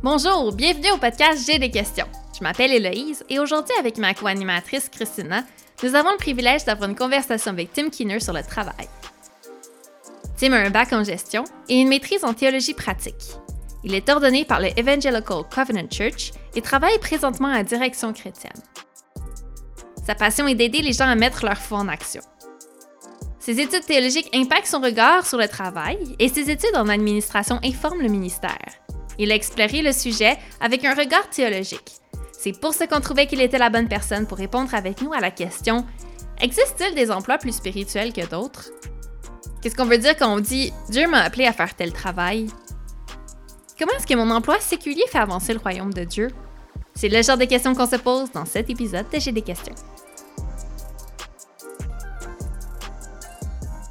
Bonjour, bienvenue au podcast J'ai des questions. Je m'appelle Héloïse et aujourd'hui, avec ma co-animatrice Christina, nous avons le privilège d'avoir une conversation avec Tim Keener sur le travail. Tim a un bac en gestion et une maîtrise en théologie pratique. Il est ordonné par le Evangelical Covenant Church et travaille présentement à Direction chrétienne. Sa passion est d'aider les gens à mettre leur foi en action. Ses études théologiques impactent son regard sur le travail et ses études en administration informent le ministère. Il a exploré le sujet avec un regard théologique. C'est pour ça qu'on trouvait qu'il était la bonne personne pour répondre avec nous à la question Existe-t-il des emplois plus spirituels que d'autres? Qu'est-ce qu'on veut dire quand on dit Dieu m'a appelé à faire tel travail? Comment est-ce que mon emploi séculier fait avancer le royaume de Dieu? C'est le genre de questions qu'on se pose dans cet épisode de J'ai des questions.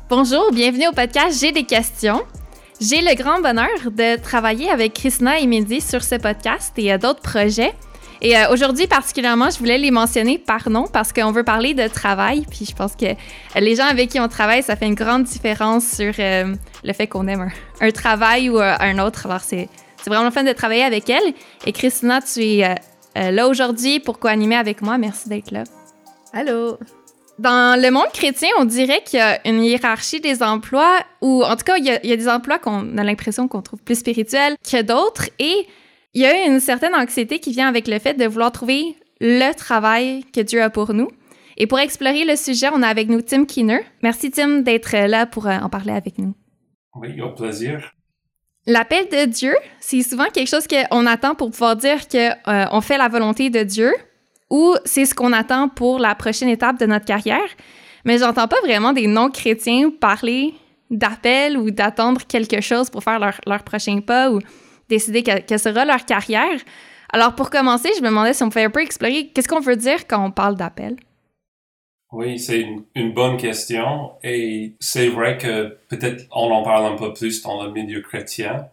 Bonjour, bienvenue au podcast J'ai des questions. J'ai le grand bonheur de travailler avec Christina et Mehdi sur ce podcast et d'autres projets. Et euh, aujourd'hui, particulièrement, je voulais les mentionner par nom parce qu'on veut parler de travail. Puis je pense que les gens avec qui on travaille, ça fait une grande différence sur euh, le fait qu'on aime un, travail ou euh, un autre. Alors, c'est vraiment le fun de travailler avec elle. Et Christina, tu es là aujourd'hui pour co-animer avec moi? Merci d'être là. Allô! Dans le monde chrétien, on dirait qu'il y a une hiérarchie des emplois, ou en tout cas, il y a, des emplois qu'on a l'impression qu'on trouve plus spirituels que d'autres, et il y a une certaine anxiété qui vient avec le fait de vouloir trouver le travail que Dieu a pour nous. Et pour explorer le sujet, on a avec nous Tim Keener. Merci Tim d'être là pour euh, en parler avec nous. Oui, au plaisir. L'appel de Dieu, c'est souvent quelque chose qu'on attend pour pouvoir dire qu'on euh, fait la volonté de Dieu, ou c'est ce qu'on attend pour la prochaine étape de notre carrière. Mais j'entends pas vraiment des non-chrétiens parler d'appel ou d'attendre quelque chose pour faire leur, leur, prochain pas ou décider quelle sera leur carrière. Alors, pour commencer, je me demandais si on pouvait un peu explorer qu'est-ce qu'on veut dire quand on parle d'appel. Oui, c'est une, une, bonne question et c'est vrai que peut-être on en parle un peu plus dans le milieu chrétien.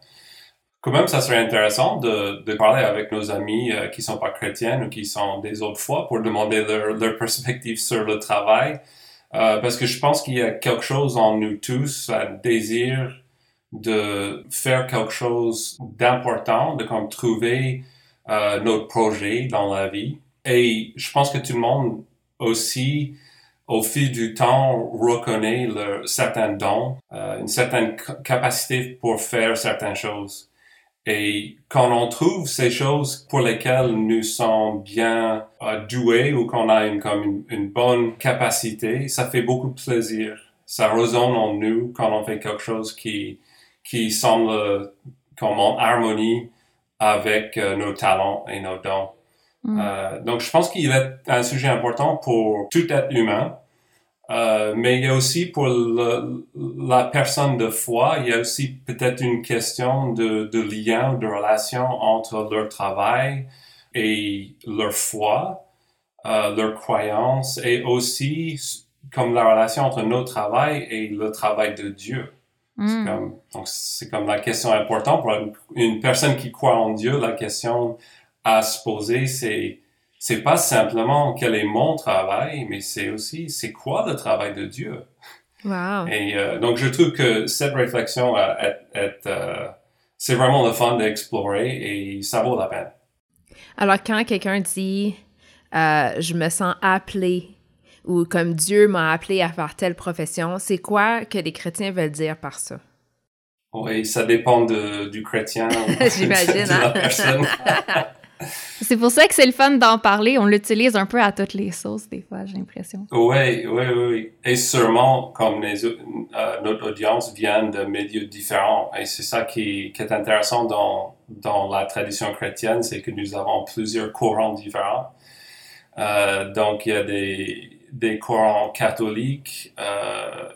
Quand même, ça serait intéressant de, de parler avec nos amis euh, qui sont pas chrétiens ou qui sont des autres foi pour demander leur, leur perspective sur le travail. Euh, parce que je pense qu'il y a quelque chose en nous tous, un désir de faire quelque chose d'important, de comme trouver euh, notre projet dans la vie. Et je pense que tout le monde aussi, au fil du temps, reconnaît le, certains dons, euh, une certaine capacité pour faire certaines choses. Et quand on trouve ces choses pour lesquelles nous sommes bien euh, doués ou qu'on a une, comme une, bonne capacité, ça fait beaucoup de plaisir. Ça résonne en nous quand on fait quelque chose qui, qui semble comme en harmonie avec euh, nos talents et nos dons. Mm. Euh, donc, je pense qu'il est un sujet important pour tout être humain. Euh, mais il y a aussi pour le, la personne de foi, il y a aussi peut-être une question de, de lien, de relation entre leur travail et leur foi, euh, leur croyance, et aussi comme la relation entre notre travail et le travail de Dieu. Mm. Comme, donc c'est comme la question importante pour une, une personne qui croit en Dieu. La question à se poser, c'est c'est pas simplement quel est mon travail, mais c'est aussi c'est quoi le travail de Dieu? Wow. Et euh, donc je trouve que cette réflexion est, euh, c'est vraiment le fun d'explorer et ça vaut la peine. Alors quand quelqu'un dit euh, je me sens appelé ou comme Dieu m'a appelé à faire telle profession, c'est quoi que les chrétiens veulent dire par ça? Oui, ça dépend de, du chrétien. J'imagine. hein? personne. C'est pour ça que c'est le fun d'en parler. On l'utilise un peu à toutes les sauces, des fois, j'ai l'impression. Oui, oui, oui. Et sûrement, comme euh, notre audience vient de milieux différents. Et c'est ça qui, qui, est intéressant dans, dans la tradition chrétienne, c'est que nous avons plusieurs courants différents. Euh, donc, il y a des, des courants catholiques euh,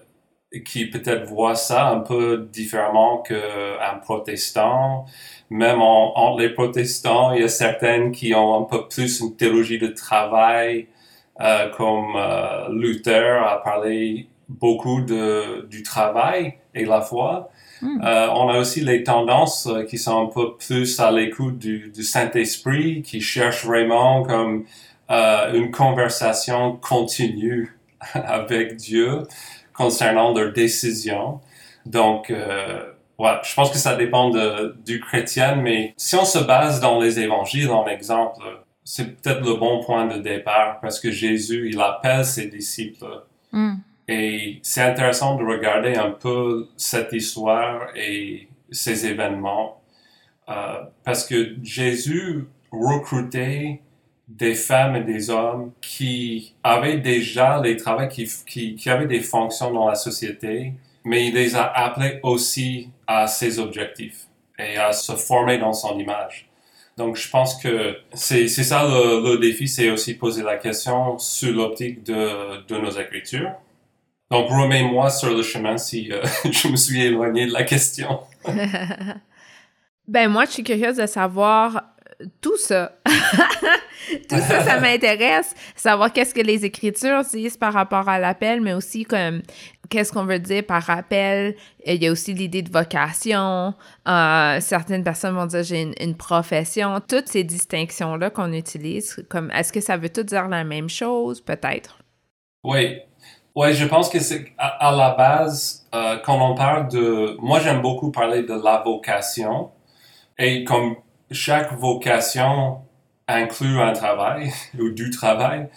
qui peut-être voient ça un peu différemment qu'un protestant même entre les protestants, il y a certaines qui ont un peu plus une théologie de travail, euh, comme euh, Luther a parlé beaucoup de, du travail et la foi. Hmm. Euh, on a aussi les tendances qui sont un peu plus à l'écoute du, du Saint-Esprit, qui cherchent vraiment comme une conversation continue avec Dieu concernant leurs décisions. Donc, Ouais, je pense que ça dépend de, du chrétien, mais si on se base dans les évangiles en exemple, c'est peut-être le bon point de départ parce que Jésus, il appelle ses disciples. Mm. Et c'est intéressant de regarder un peu cette histoire et ces événements euh, parce que Jésus recrutait des femmes et des hommes qui avaient déjà les travaux, qui, qui, qui avaient des fonctions dans la société, mais il les a appelés aussi à ses objectifs et à se former dans son image. Donc, je pense que c'est ça le, le défi, c'est aussi poser la question sur l'optique de, de nos écritures. Donc, remets-moi sur le chemin si euh, je me suis éloigné de la question. ben, moi, je suis curieuse de savoir tout ça. tout ça, ça m'intéresse. Savoir qu'est-ce que les Écritures disent par rapport à l'appel, mais aussi comme qu'est-ce qu'on veut dire par appel. Il y a aussi l'idée de vocation. Euh, certaines personnes vont dire j'ai une, profession. Toutes ces distinctions-là qu'on utilise, comme est-ce que ça veut tout dire la même chose, peut-être? Oui. Oui, je pense que c'est à, la base, euh, quand on parle de... Moi, j'aime beaucoup parler de la vocation. Et comme chaque vocation inclut un travail ou du travail,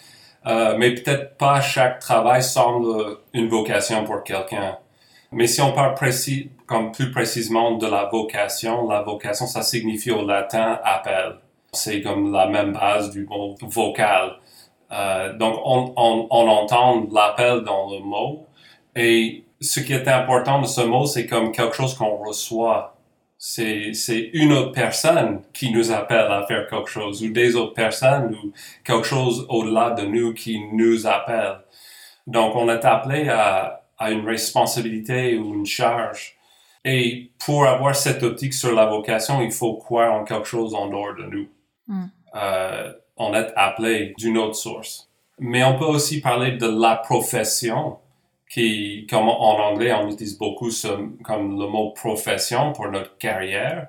euh, mais peut-être pas chaque travail semble une vocation pour quelqu'un. Mais si on parle précis, comme plus précisément de la vocation, la vocation, ça signifie au latin appel. C'est comme la même base du mot vocal. Euh, donc, on, on, on entend l'appel dans le mot. Et ce qui est important de ce mot, c'est comme quelque chose qu'on reçoit c'est une autre personne qui nous appelle à faire quelque chose, ou des autres personnes, ou quelque chose au-delà de nous qui nous appelle. Donc, on est appelé à, à une responsabilité ou une charge. Et pour avoir cette optique sur la vocation, il faut croire en quelque chose en dehors de nous. Mm. Euh, on est appelé d'une autre source. Mais on peut aussi parler de la profession qui, comme en anglais, on utilise beaucoup ce, comme le mot profession pour notre carrière.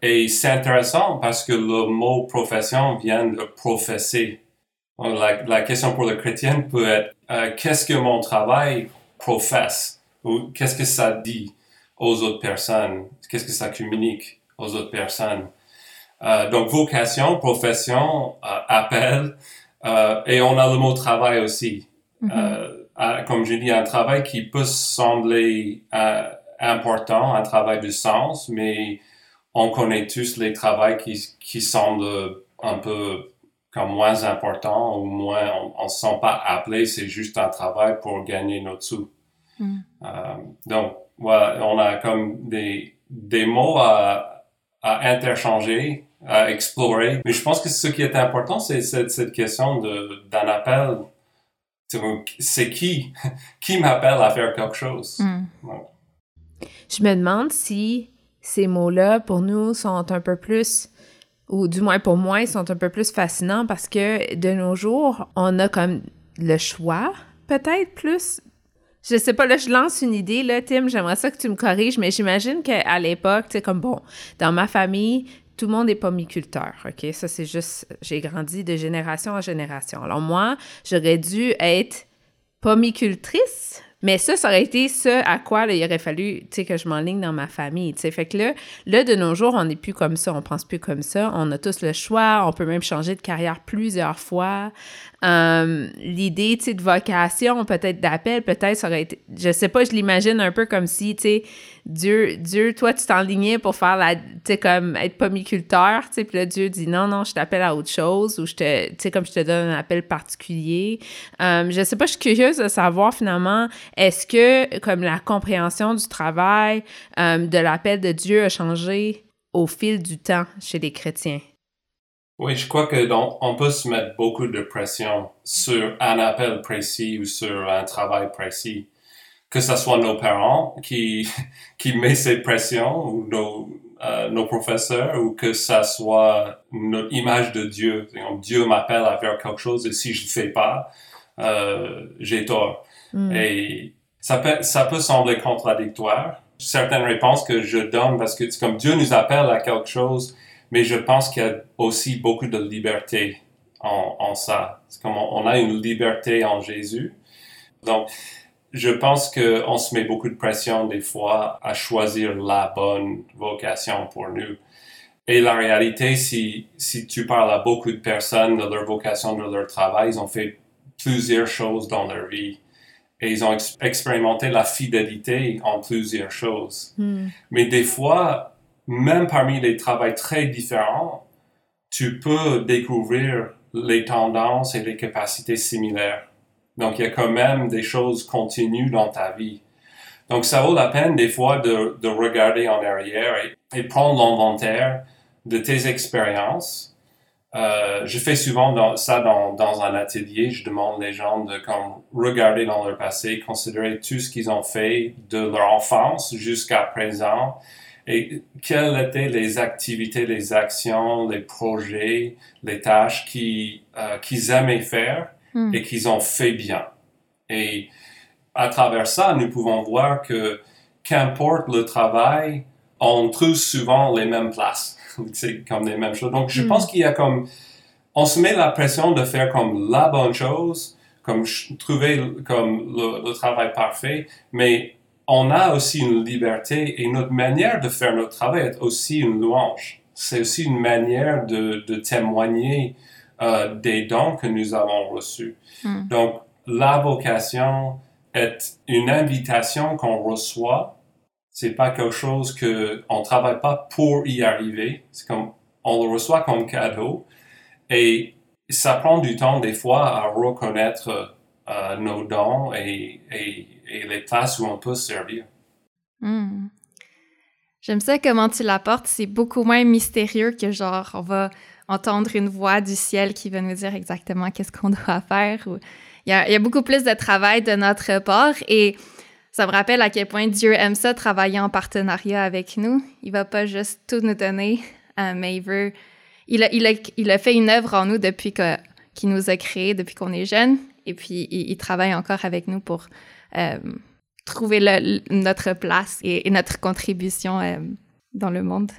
Et c'est intéressant parce que le mot profession vient de professer. La, la question pour le chrétien peut être euh, qu'est-ce que mon travail professe? Ou qu'est-ce que ça dit aux autres personnes, qu'est-ce que ça communique aux autres personnes? Euh, donc vocation, profession, euh, appel, et on a le mot travail aussi. Comme je dis, un travail qui peut sembler euh, important, un travail de sens, mais on connaît tous les travails qui, qui semblent un peu comme moins importants ou moins, on ne se sent pas appelé, c'est juste un travail pour gagner notre sous. Mm. Euh, donc, voilà, on a comme des, des mots à, à interchanger, à explorer. Mais je pense que ce qui est important, c'est cette, cette question d'un appel c'est qui qui m'appelle à faire quelque chose? Mm. Je me demande si ces mots-là, pour nous, sont un peu plus, ou du moins pour moi, ils sont un peu plus fascinants parce que de nos jours, on a comme le choix, peut-être plus. Je sais pas, là, je lance une idée, là, Tim, j'aimerais ça que tu me corriges, mais j'imagine qu'à l'époque, tu sais, comme bon, dans ma famille, tout le monde est pomiculteur, OK? Ça, c'est juste, j'ai grandi de génération en génération. Alors moi, j'aurais dû être pomicultrice, mais ça, ça aurait été ce à quoi il aurait fallu, tu sais, que je m'enligne dans ma famille, tu sais. Fait que là, là, de nos jours, on n'est plus comme ça, on pense plus comme ça. On a tous le choix, on peut même changer de carrière plusieurs fois. Euh, l'idée, de vocation, peut-être d'appel, peut-être ça aurait été, je sais pas, je l'imagine un peu comme si, tu sais, Dieu, Dieu, toi, tu t'enlignais pour faire la, tu sais, comme être pomiculteur, tu sais, puis là, Dieu dit non, non, je t'appelle à autre chose, ou je te, tu sais, comme je te donne un appel particulier. Euh, je sais pas, je suis curieuse de savoir finalement, est-ce que, comme la compréhension du travail, euh, de l'appel de Dieu a changé au fil du temps chez les chrétiens? Oui, je crois que donc, on peut se mettre beaucoup de pression sur un appel précis ou sur un travail précis que ce soit nos parents qui, qui met cette pression ou nos, euh, nos professeurs ou que ce soit notre image de Dieu. Dieu m'appelle à faire quelque chose et si je ne fais pas, euh, j'ai tort. Mm. Et ça peut, ça peut sembler contradictoire. Certaines réponses que je donne parce que c'est comme Dieu nous appelle à quelque chose, mais je pense qu'il y a aussi beaucoup de liberté en, en ça. C'est comme on, on a une liberté en Jésus. Donc, je pense qu'on se met beaucoup de pression des fois à choisir la bonne vocation pour nous. Et la réalité, si, si tu parles à beaucoup de personnes de leur vocation, de leur travail, ils ont fait plusieurs choses dans leur vie. Et ils ont expérimenté la fidélité en plusieurs choses. Hmm. Mais des fois, même parmi les travails très différents, tu peux découvrir les tendances et les capacités similaires. Donc, il y a quand même des choses continues dans ta vie. Donc, ça vaut la peine des fois de, de regarder en arrière et, et prendre l'inventaire de tes expériences. Euh, je fais souvent dans, ça dans, dans, un atelier. Je demande les gens de comme, regarder dans leur passé, considérer tout ce qu'ils ont fait de leur enfance jusqu'à présent et quelles étaient les activités, les actions, les projets, les tâches euh, qu'ils aimaient faire Hmm. et qu'ils ont fait bien? Et à travers ça, nous pouvons voir que qu'importe le travail, on trouve souvent les mêmes places. C'est comme les mêmes choses. Donc, je Mm. pense qu'il y a comme, on se met la pression de faire comme la bonne chose, comme trouver comme le, le travail parfait, mais on a aussi une liberté et notre manière de faire notre travail est aussi une louange. C'est aussi une manière de, de témoigner euh, des dons que nous avons reçus. Mm. Donc, la vocation est une invitation qu'on reçoit. C'est pas quelque chose que on travaille pas pour y arriver. C'est comme on le reçoit comme cadeau et ça prend du temps des fois à reconnaître euh, nos dons et, et, et les places où on peut servir. Hmm. J'aime ça comment tu l'apportes. C'est beaucoup moins mystérieux que genre, on va entendre une voix du ciel qui va nous dire exactement qu'est-ce qu'on doit faire. Il, y a, beaucoup plus de travail de notre part et ça me rappelle à quel point Dieu aime ça, travailler en partenariat avec nous. Il va pas juste tout nous donner, euh, mais il veut. Il a, il, a, il a fait une œuvre en nous depuis qu'il nous a créés, depuis qu'on est jeune. Et puis, il travaille encore avec nous pour euh, trouver notre place et, notre contribution euh, dans le monde.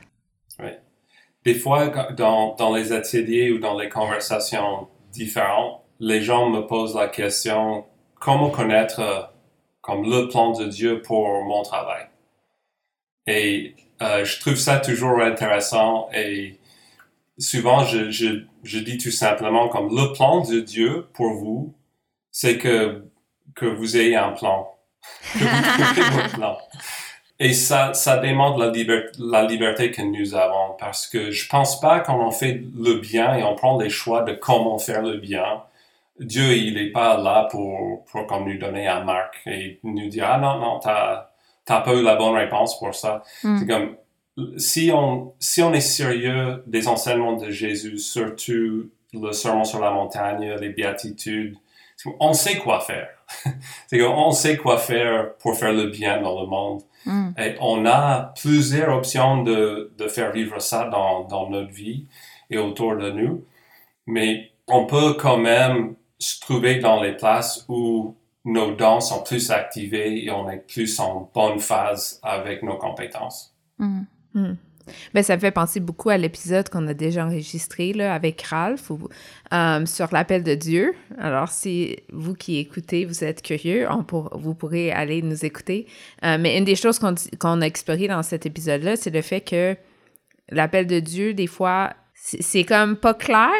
Des fois, dans, dans les ateliers ou dans les conversations différentes, les gens me posent la question comment connaître euh, comme le plan de Dieu pour mon travail? Et je trouve ça toujours intéressant et souvent je, je, je dis tout simplement comme le plan de Dieu pour vous, c'est que, que vous ayez un plan, que vous plan. Et ça, ça demande la, liber- la liberté que nous avons parce que je pense pas quand on fait le bien et on prend les choix de comment faire le bien, Dieu, il est pas là pour, pour comme nous donner un marque et nous dire, ah non, non, t'as, t'as pas eu la bonne réponse pour ça. Mm. C'est comme, si on, si on est sérieux des enseignements de Jésus, surtout le sermon sur la montagne, les béatitudes, on sait quoi faire. c'est comme, on sait quoi faire pour faire le bien dans le monde. Hmm. Et on a plusieurs options de, de faire vivre ça dans, dans notre vie et autour de nous. Mais on peut quand même se trouver dans les places où nos dons sont plus activés et on est plus en bonne phase avec nos compétences. Hmm. Ben, ça me fait penser beaucoup à l'épisode qu'on a déjà enregistré là, avec Ralph euh, sur l'appel de Dieu. Alors, si vous qui écoutez, vous êtes curieux, on pour, vous pourrez aller nous écouter. Euh, mais une des choses qu'on a exploré dans cet épisode-là, c'est le fait que l'appel de Dieu, des fois, c'est comme pas clair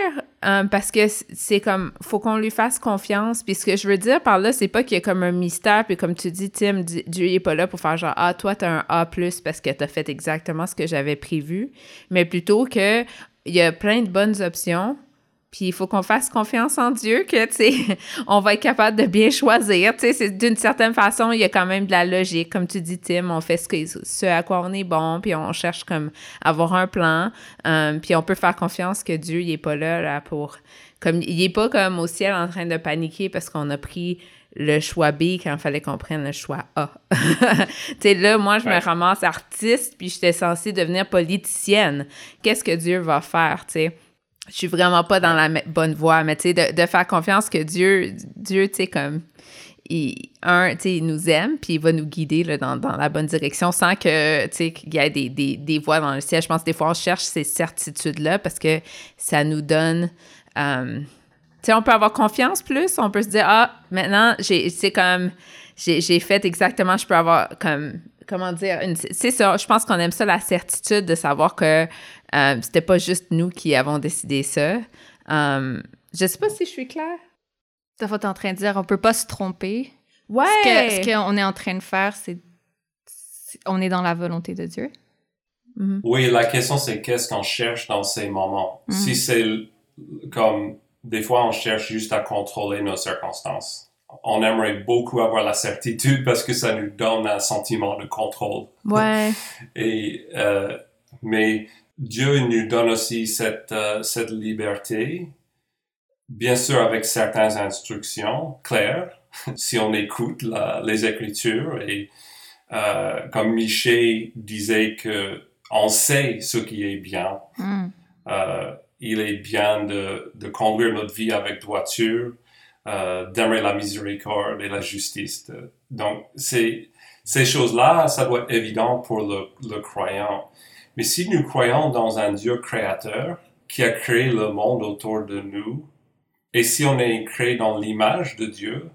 euh, parce que c'est comme faut qu'on lui fasse confiance. Puis ce que je veux dire par là c'est pas qu'il y a comme un mystère puis comme tu dis Tim Di- Dieu il est pas là pour faire genre ah toi t'as un A+ parce que t'as fait exactement ce que j'avais prévu. Mais plutôt que il y a plein de bonnes options puis il faut qu'on fasse confiance en Dieu que, tu sais, on va être capable de bien choisir. Tu sais, d'une certaine façon, il y a quand même de la logique. Comme tu dis, Tim, on fait ce, que, ce à quoi on est bon, puis on cherche comme avoir un plan. euh, puis on peut faire confiance que Dieu, il est pas là, là pour... Comme, il est pas comme au ciel en train de paniquer parce qu'on a pris le choix B quand il fallait qu'on prenne le choix A. tu sais, là, moi, je Ouais. me ramasse artiste, puis j'étais censée devenir politicienne. Qu'est-ce que Dieu va faire, tu sais? Je suis vraiment pas dans la bonne voie, mais tu sais, de, faire confiance que Dieu, Dieu, tu sais, comme, il, un, tu sais, il nous aime, puis il va nous guider là, dans, dans la bonne direction sans que, tu sais, qu'il y ait des, des, des voies dans le ciel. Je pense que des fois, on cherche ces certitudes-là parce que ça nous donne... euh, tu sais, on peut avoir confiance plus, on peut se dire, ah, maintenant, j'ai, c'est comme, j'ai fait exactement, je peux avoir comme comment dire, c'est ça, je pense qu'on aime ça, la certitude de savoir que euh, c'était pas juste nous qui avons décidé ça. Um, je sais pas si je suis claire. Ça fait en train de dire, on peut pas se tromper. Ouais. Ce qu'on est en train de faire, c'est on est dans la volonté de Dieu. Mm-hmm. Oui, la question c'est qu'est-ce qu'on cherche dans ces moments? Si c'est comme des fois on cherche juste à contrôler nos circonstances on aimerait beaucoup avoir la certitude parce que ça nous donne un sentiment de contrôle. Ouais. Et, euh, mais Dieu nous donne aussi cette, euh, cette liberté, bien sûr avec certaines instructions claires, si on écoute les Écritures. Et euh, comme Michel disait que on sait ce qui est bien. Mm. il est bien de, de conduire notre vie avec droiture euh, la miséricorde et la justice. Donc, ces choses-là, ça doit être évident pour le, le croyant. Mais si nous croyons dans un Dieu créateur qui a créé le monde autour de nous, et si on est créé dans l'image de Dieu,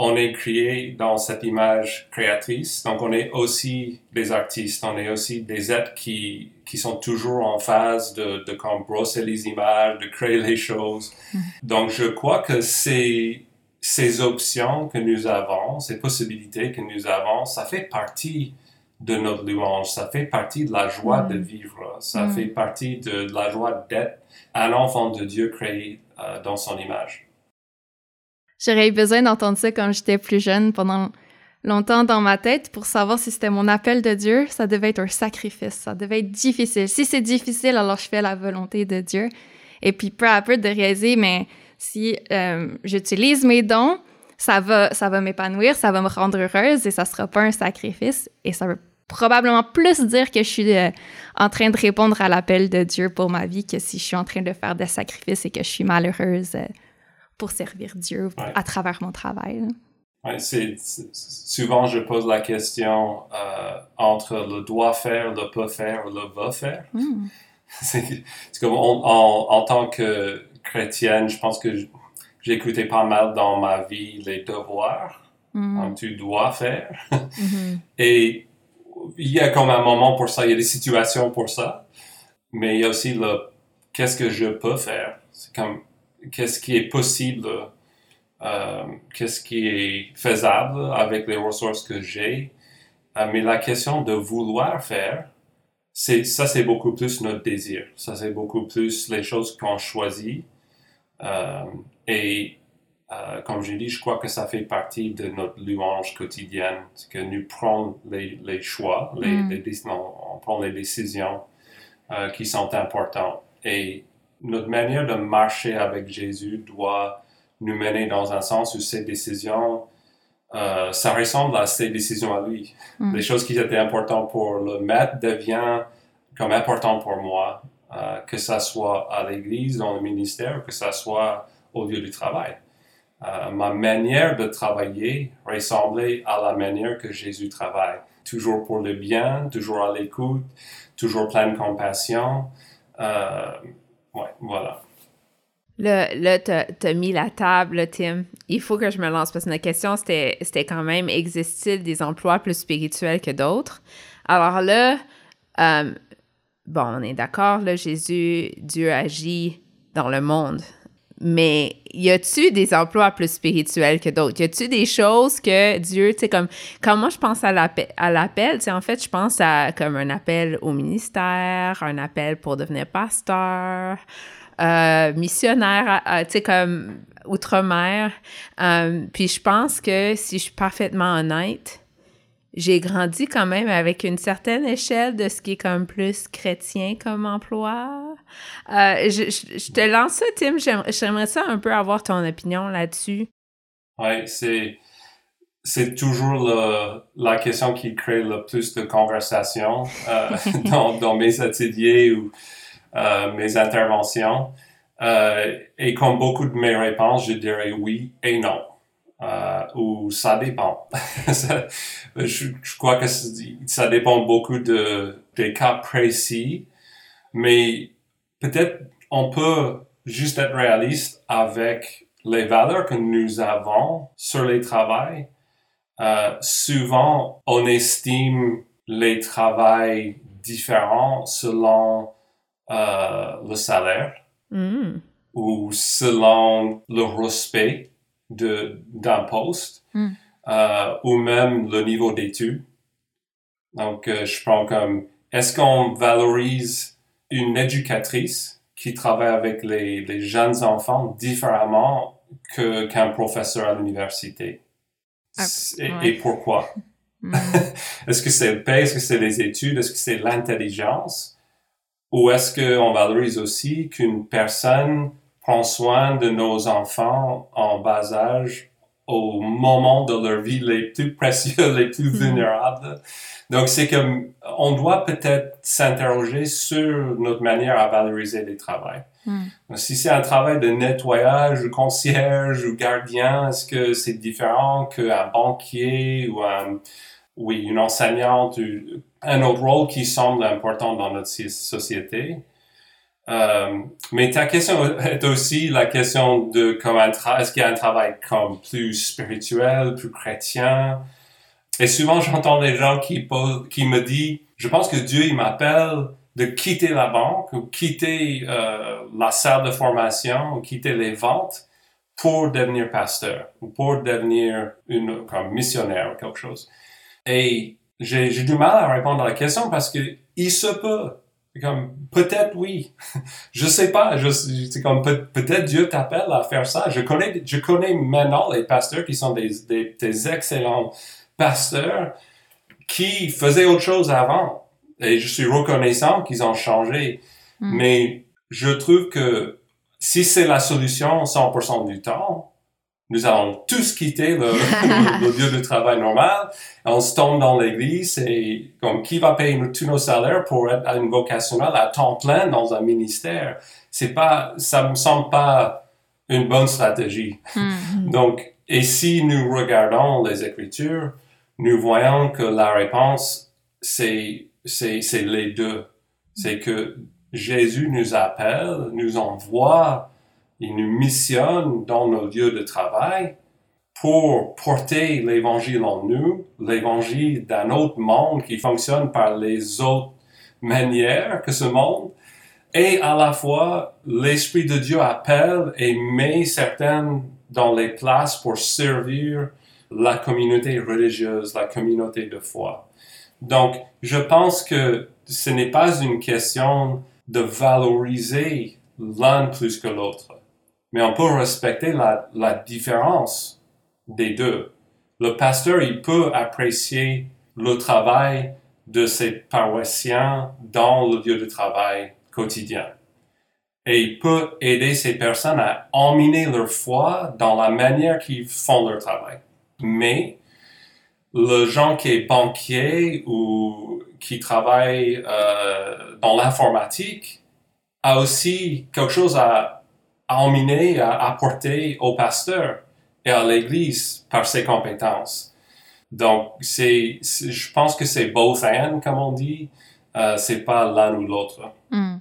on est créé dans cette image créatrice, donc on est aussi des artistes, on est aussi des êtres qui, qui sont toujours en phase de, de comme brosser les images, de créer les choses. Mm-hmm. Donc je crois que ces, ces options que nous avons, ces possibilités que nous avons, ça fait partie de notre louange, ça fait partie de la joie de mm-hmm. vivre, ça mm-hmm. fait partie de, la joie d'être un enfant de Dieu créé euh, dans son image. J'aurais eu besoin d'entendre ça quand j'étais plus jeune, pendant longtemps dans ma tête, pour savoir si c'était mon appel de Dieu. Ça devait être un sacrifice, ça devait être difficile. Si c'est difficile, alors je fais la volonté de Dieu. Et puis peu à peu de réaliser, mais si euh, j'utilise mes dons, ça va, ça va m'épanouir, ça va me rendre heureuse et ça sera pas un sacrifice. Et ça veut probablement plus dire que je suis euh, en train de répondre à l'appel de Dieu pour ma vie que si je suis en train de faire des sacrifices et que je suis malheureuse. Euh, pour servir Dieu à travers mon travail. Ouais, c'est, souvent, je pose la question euh, entre le doit faire, le peut faire, le va faire. Hmm. C'est, comme en, tant que chrétienne, je pense que j'ai écouté pas mal dans ma vie les devoirs. Mm. tu dois faire. Mm-hmm. Et il y a comme un moment pour ça, il y a des situations pour ça. Mais il y a aussi le qu'est-ce que je peux faire? C'est comme qu'est-ce qui est possible, euh, qu'est-ce qui est faisable avec les ressources que j'ai. Euh, mais la question de vouloir faire, c'est ça, c'est beaucoup plus notre désir. Ça, c'est beaucoup plus les choses qu'on choisit. Euh, et comme je dis, je crois que ça fait partie de notre louange quotidienne, que nous prenons les, les choix, les, mm. les, on prend les décisions qui sont importantes. Et notre manière de marcher avec Jésus doit nous mener dans un sens où ces décisions, euh, ça ressemble à ses décisions à lui. Mm. Les choses qui étaient importantes pour le maître deviennent comme importantes pour moi, euh, que ça soit à l'église, dans le ministère, que ça soit au lieu du travail. Euh, ma manière de travailler ressemblait à la manière que Jésus travaille. Toujours pour le bien, toujours à l'écoute, toujours plein de compassion. Voilà. Là, là tu as mis la table, Tim. Il faut que je me lance parce que la question, c'était quand même, existe-t-il des emplois plus spirituels que d'autres? Alors là, euh, bon, on est d'accord, là, Jésus, Dieu agit dans le monde. Mais y a-tu des emplois plus spirituels que d'autres? Y a-tu des choses que Dieu, tu sais, comme, quand moi je pense à l'appel, tu sais, en fait, je pense à comme un appel au ministère, un appel pour devenir pasteur, euh, missionnaire, tu sais, comme outre-mer. Euh, puis je pense que si je suis parfaitement honnête, j'ai grandi quand même avec une certaine échelle de ce qui est comme plus chrétien comme emploi. Euh, je, te lance ça, Tim. J'aimerais ça un peu avoir ton opinion là-dessus. Oui, c'est, c'est toujours la question qui crée le plus de conversation euh, dans, mes ateliers ou euh, mes interventions. et comme beaucoup de mes réponses, je dirais oui et non. Euh, ou ça dépend. je, crois que ça dépend beaucoup de, des cas précis, mais peut-être on peut juste être réaliste avec les valeurs que nous avons sur les travails. euh, souvent on estime les travails différents selon euh, le salaire Mm. ou selon le respect d'un poste Mm. euh, ou même le niveau d'études. Donc, euh, je prends comme est-ce qu'on valorise une éducatrice qui travaille avec les, les jeunes enfants différemment que qu'un professeur à l'université? Ah, et, ouais. et pourquoi? Mm. Est-ce que c'est le paie? Est-ce que c'est les études? Est-ce que c'est l'intelligence? Ou est-ce qu'on valorise aussi qu'une personne prend soin de nos enfants en bas âge au moment de leur vie les plus précieux, les plus vulnérables? Donc, c'est comme, on doit peut-être s'interroger sur notre manière à valoriser les travails. Mm. Si c'est un travail de nettoyage, ou concierge ou gardien, est-ce que c'est différent qu'un banquier ou un, oui, une enseignante ou un autre rôle qui semble important dans notre so- société? Euh, mais ta question est aussi la question de comme un tra- est-ce qu'il y a un travail comme plus spirituel, plus chrétien? Et souvent, j'entends des gens qui, qui me disent, je pense que Dieu, il m'appelle de quitter la banque ou quitter euh, la salle de formation ou quitter les ventes pour devenir pasteur ou pour devenir une, comme missionnaire ou quelque chose. Et j'ai du mal à répondre à la question parce que il se peut. Comme peut-être oui, je sais pas. Je c'est comme peut- peut-être Dieu t'appelle à faire ça. Je connais je connais maintenant les pasteurs qui sont des des, des excellents pasteurs qui faisaient autre chose avant. Et je suis reconnaissant qu'ils ont changé. Mm. Mais je trouve que si c'est la solution 100% du temps, nous allons tous quitter le, lieu de travail normal. On se tombe dans l'église et comme qui va payer tous nos salaires pour être à une vocationnelle à temps plein dans un ministère? C'est pas, ça me semble pas une bonne stratégie. Mm. Donc, et si nous regardons les Écritures, nous voyons que la réponse, c'est, c'est, c'est les deux. C'est que Jésus nous appelle, nous envoie, il nous missionne dans nos lieux de travail pour porter l'évangile en nous, l'évangile d'un autre monde qui fonctionne par les autres manières que ce monde. Et à la fois, l'Esprit de Dieu appelle et met certaines dans les places pour servir la communauté religieuse, la communauté de foi. Donc, je pense que ce n'est pas une question de valoriser l'un plus que l'autre, mais on peut respecter la, la différence des deux. Le pasteur, il peut apprécier le travail de ses paroissiens dans le lieu de travail quotidien. Et il peut aider ces personnes à emminer leur foi dans la manière qu'ils font leur travail. Mais le gens qui est banquier ou qui travaille euh, dans l'informatique a aussi quelque chose à, à emminer, à apporter au pasteur et à l'Église par ses compétences. Donc, c'est, c'est- je pense que c'est both and, comme on dit. Euh, c'est pas l'un ou l'autre. Mm.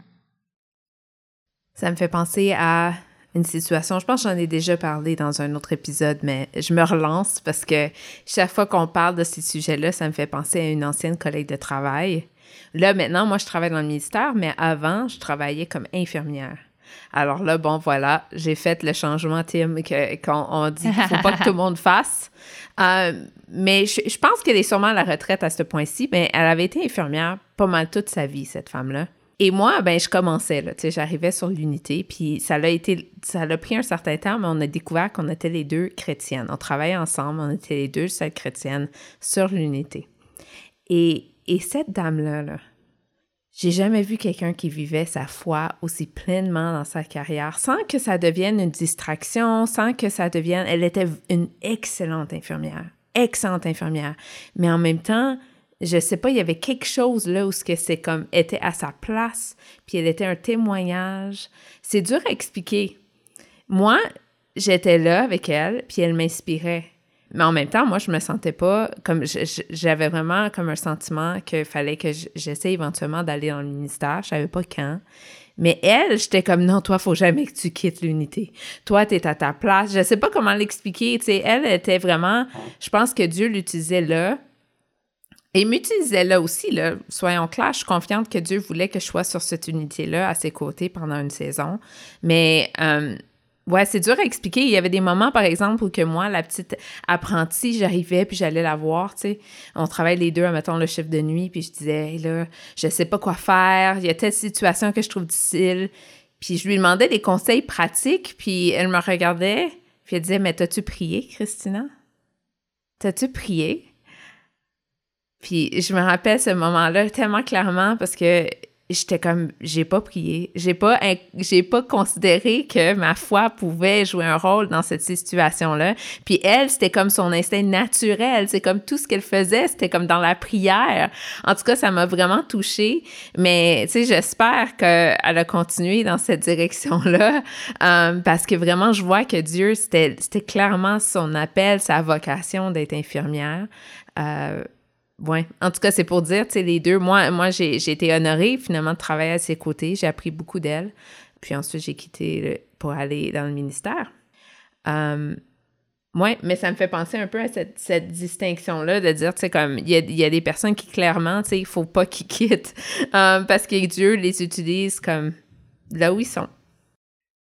Ça me fait penser à une situation, je pense que j'en ai déjà parlé dans un autre épisode, mais je me relance parce que chaque fois qu'on parle de ces sujets-là, ça me fait penser à une ancienne collègue de travail. Là, maintenant, moi, je travaille dans le ministère, mais avant, je travaillais comme infirmière. Alors là, bon, voilà, j'ai fait le changement, Tim, qu'on on dit qu'il faut pas que tout le monde fasse. Euh, mais je, pense qu'elle est sûrement à la retraite à ce point-ci, mais elle avait été infirmière pas mal toute sa vie, cette femme-là. Et moi, ben, je commençais, tu sais, j'arrivais sur l'unité, puis ça l'a été, ça l'a pris un certain temps, mais on a découvert qu'on était les deux chrétiennes. On travaillait ensemble, on était les deux seules chrétiennes sur l'unité. Et, et cette dame-là, là, j'ai jamais vu quelqu'un qui vivait sa foi aussi pleinement dans sa carrière, sans que ça devienne une distraction, sans que ça devienne... Elle était une excellente infirmière, excellente infirmière. Mais en même temps, je sais pas, il y avait quelque chose là où ce c'est comme était à sa place, puis elle était un témoignage. C'est dur à expliquer. Moi, j'étais là avec elle, puis elle m'inspirait. Mais en même temps, moi, je me sentais pas comme j'avais vraiment comme un sentiment qu'il fallait que j'essaie éventuellement d'aller dans le ministère. Je savais pas quand. Mais elle, j'étais comme, non, toi, faut jamais que tu quittes l'unité. Toi, t'es à ta place. Je sais pas comment l'expliquer. Tu sais, elle était vraiment, je pense que Dieu l'utilisait là. Et m'utilisait là aussi, là. Soyons clairs, je suis confiante que Dieu voulait que je sois sur cette unité-là, à ses côtés pendant une saison. Mais, euh, Ouais, c'est dur à expliquer. Il y avait des moments, par exemple, où que moi, la petite apprentie, j'arrivais puis j'allais la voir, tu sais. On travaille les deux, mettons, le chef de nuit, puis je disais, hey, là, je sais pas quoi faire, il y a telle situation que je trouve difficile. Puis je lui demandais des conseils pratiques, puis elle me regardait, puis elle disait, mais t'as-tu prié, Christina? T'as-tu prié? Puis je me rappelle ce moment-là tellement clairement parce que j'étais comme j'ai pas prié. J'ai pas j'ai pas considéré que ma foi pouvait jouer un rôle dans cette situation là puis elle c'était comme son instinct naturel. C'est comme tout ce qu'elle faisait c'était comme dans la prière. En tout cas ça m'a vraiment touchée. Mais tu sais j'espère qu'elle a continué dans cette direction là euh, parce que vraiment je vois que Dieu c'était c'était clairement son appel sa vocation d'être infirmière. Euh, Ouais. En tout cas, c'est pour dire, tu sais, les deux. Moi, moi j'ai été honorée finalement de travailler à ses côtés. J'ai appris beaucoup d'elle. Puis ensuite, j'ai quitté pour aller dans le ministère. Euh, oui, mais ça me fait penser un peu à cette, cette distinction-là de dire, tu sais, comme, il y a, y a, des personnes qui, clairement, tu sais, il faut pas qu'ils quittent euh, parce que Dieu les utilise comme là où ils sont.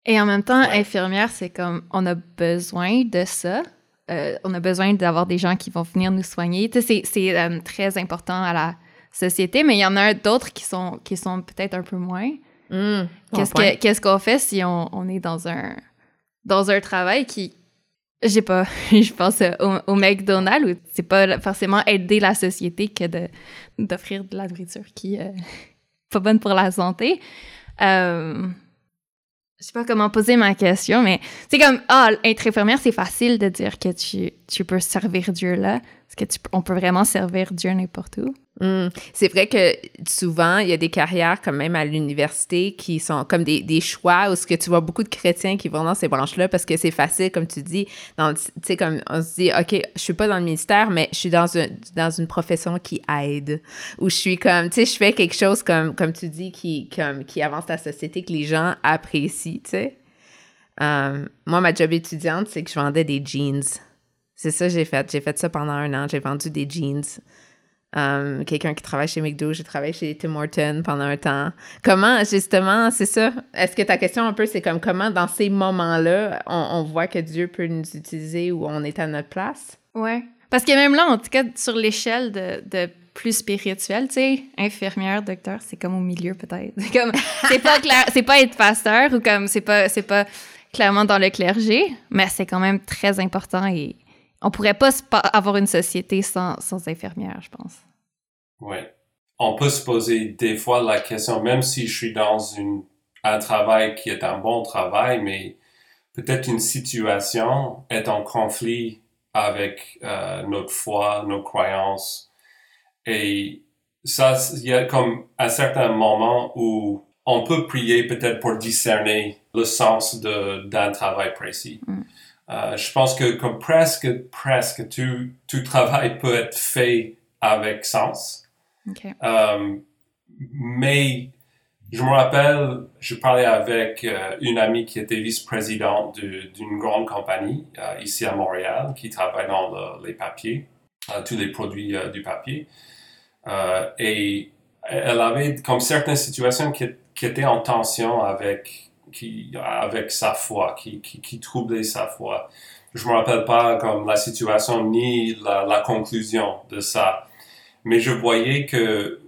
Et en même temps, infirmière, c'est comme, on a besoin de ça. Euh, on a besoin d'avoir des gens qui vont venir nous soigner. c'est euh, très important à la société, mais il y en a d'autres qui sont, qui sont peut-être un peu moins. Mmh, qu'est-ce qu'on fait si on, est dans un, dans un travail qui, j'ai pas, je pense au, McDonald's où c'est pas forcément aider la société que d'offrir de, la nourriture qui est euh, pas bonne pour la santé. Je sais pas comment poser ma question, mais c'est comme, ah, être infirmière, c'est facile de dire que tu, tu peux servir Dieu là? Est-ce que tu, on peut vraiment servir Dieu n'importe où? Hmm. C'est vrai que souvent, il y a des carrières quand même à l'université qui sont comme des, des, choix où ce que tu vois beaucoup de chrétiens qui vont dans ces branches-là parce que c'est facile, comme tu dis, tu sais, comme on se dit, OK, je suis pas dans le ministère, mais je suis dans, un, dans une profession qui aide, où je suis comme, tu sais, je fais quelque chose comme, comme tu dis, qui, comme, qui avance la société, que les gens apprécient, tu sais. Euh, moi, ma job étudiante, c'est que je vendais des jeans. C'est ça j'ai fait. J'ai fait ça pendant un an. J'ai vendu des jeans. Um, quelqu'un qui travaille chez McDo, j'ai travaillé chez Tim Horton pendant un temps. Comment, justement, c'est ça? Est-ce que ta question un peu, c'est comme comment, dans ces moments-là, on, voit que Dieu peut nous utiliser ou on est à notre place? Ouais. Parce que même là, en tout cas, sur l'échelle de, de, plus spirituel, tu sais, infirmière, docteur, c'est comme au milieu peut-être. C'est comme, c'est pas clair, c'est pas être pasteur ou comme, c'est pas, c'est pas clairement dans le clergé, mais c'est quand même très important et on pourrait pas avoir une société sans, sans infirmières, je pense. Oui. On peut se poser des fois la question, même si je suis dans une, un travail qui est un bon travail, mais peut-être une situation est en conflit avec euh, notre foi, nos croyances. Et ça, il y a comme un certain moment où on peut prier peut-être pour discerner le sens d'un travail précis. Mm. Euh, je pense que comme presque, presque tout, tout travail peut être fait avec sens. Euh, mais je me rappelle, je parlais avec euh, une amie qui était vice-présidente d'une grande compagnie ici à Montréal qui travaille dans les papiers, tous les produits du papier. et elle avait comme certaines situations qui, qui étaient en tension avec qui, avec sa foi, qui, qui, qui, troublait sa foi. Je me rappelle pas comme la situation ni la, la conclusion de ça, mais je voyais que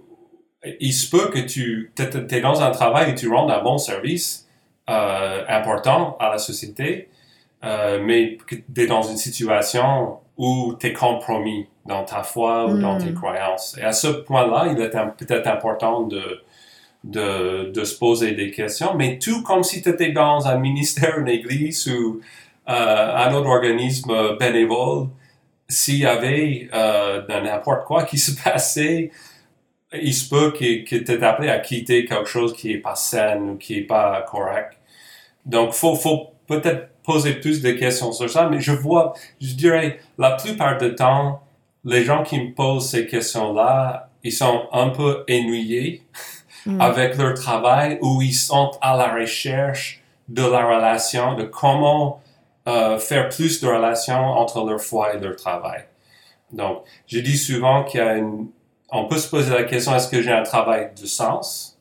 il se peut que tu es, dans un travail et tu rends un bon service euh, important à la société, euh, mais que tu es dans une situation où tu es compromis dans ta foi ou dans tes hmm. croyances. Et à ce point-là, il est peut-être important de de, de, se poser des questions, mais tout comme si tu étais dans un ministère, une église ou euh, un autre organisme bénévole, s'il y avait euh, n'importe quoi qui se passait, il se peut que, que tu es appelé à quitter quelque chose qui n'est pas sain ou qui n'est pas correct. Donc, il faut, faut peut-être poser plus de questions sur ça, mais je vois, je dirais, la plupart du temps, les gens qui me posent ces questions-là, ils sont un peu ennuyés mm. avec leur travail où ils sont à la recherche de la relation, de comment euh, faire plus de relations entre leur foi et leur travail. Donc, je dis souvent qu'il y a une, on peut se poser la question, est-ce que j'ai un travail de sens?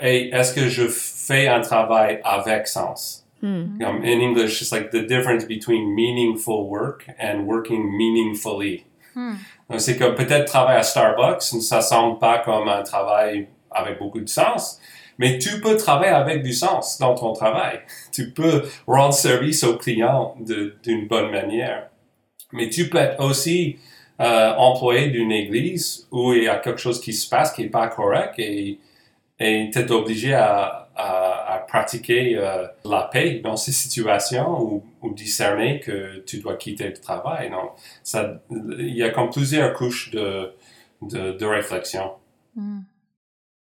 Et est-ce que je fais un travail avec sens? Hmm. Um, in English, it's like the difference between meaningful work and working meaningfully. Hmm. C'est que peut-être travailler à Starbucks, ça semble pas comme un travail avec beaucoup de sens, mais tu peux travailler avec du sens dans ton travail. Tu peux rendre service au client d'une bonne manière. Mais tu peux être aussi euh, employé d'une église où il y a quelque chose qui se passe qui n'est pas correct et tu es obligé à, pratiquer euh, la paix dans ces situations ou, discerner que tu dois quitter le travail. Donc, il y a comme plusieurs couches de, de, de réflexion. Hmm.